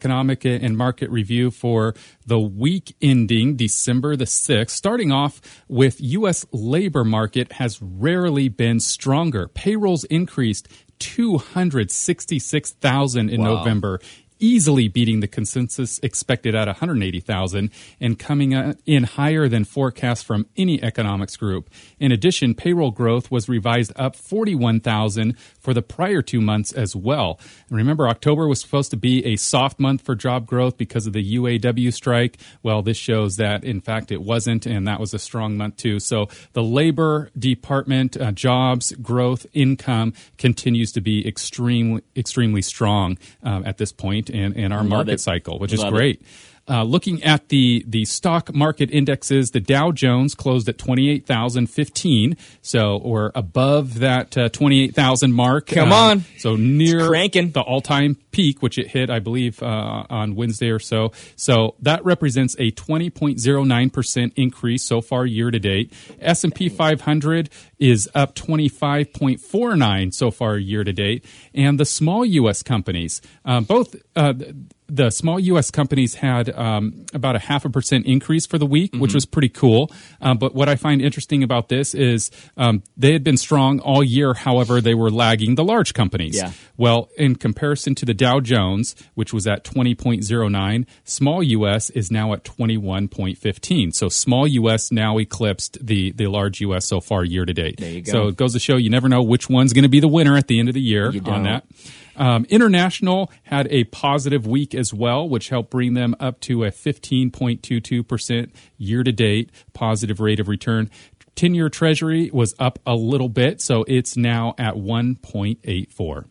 economic and market review for the week ending December the 6th. Starting off with U.S. labor market has rarely been stronger. Payrolls increased 266,000 in wow. November easily beating the consensus expected at 180,000 and coming in higher than forecast from any economics group. In addition, payroll growth was revised up 41,000 for the prior two months as well. And remember, October was supposed to be a soft month for job growth because of the UAW strike. Well, this shows that in fact it wasn't, and that was a strong month too. So the Labor Department uh, jobs growth income continues to be extremely extremely strong um, at this point in, in our market it. cycle, which Love is great. It. Uh, looking at the the stock market indexes, the Dow Jones closed at twenty eight thousand fifteen, so we're above that uh, twenty eight thousand mark. Come um, on, so near cranking the all time peak, which it hit, I believe, uh, on Wednesday or so. So that represents a twenty point zero nine percent increase so far year to date. S and P five hundred is up twenty five point four nine so far year to date, and the small U.S. companies, uh, both uh, the small U.S. companies had um, about a half a percent increase for the week, mm-hmm. which was pretty cool. Um, but what I find interesting about this is um, they had been strong all year. However, they were lagging the large companies. Yeah. Well, in comparison to the Dow Jones, which was at 20.09, small U.S. is now at 21.15. So small U.S. now eclipsed the, the large U.S. so far year to date. There you go. So it goes to show you never know which one's going to be the winner at the end of the year on that. Um, International had a positive week as well, which helped bring them up to a 15.22% year to date positive rate of return. 10 year treasury was up a little bit, so it's now at 1.84.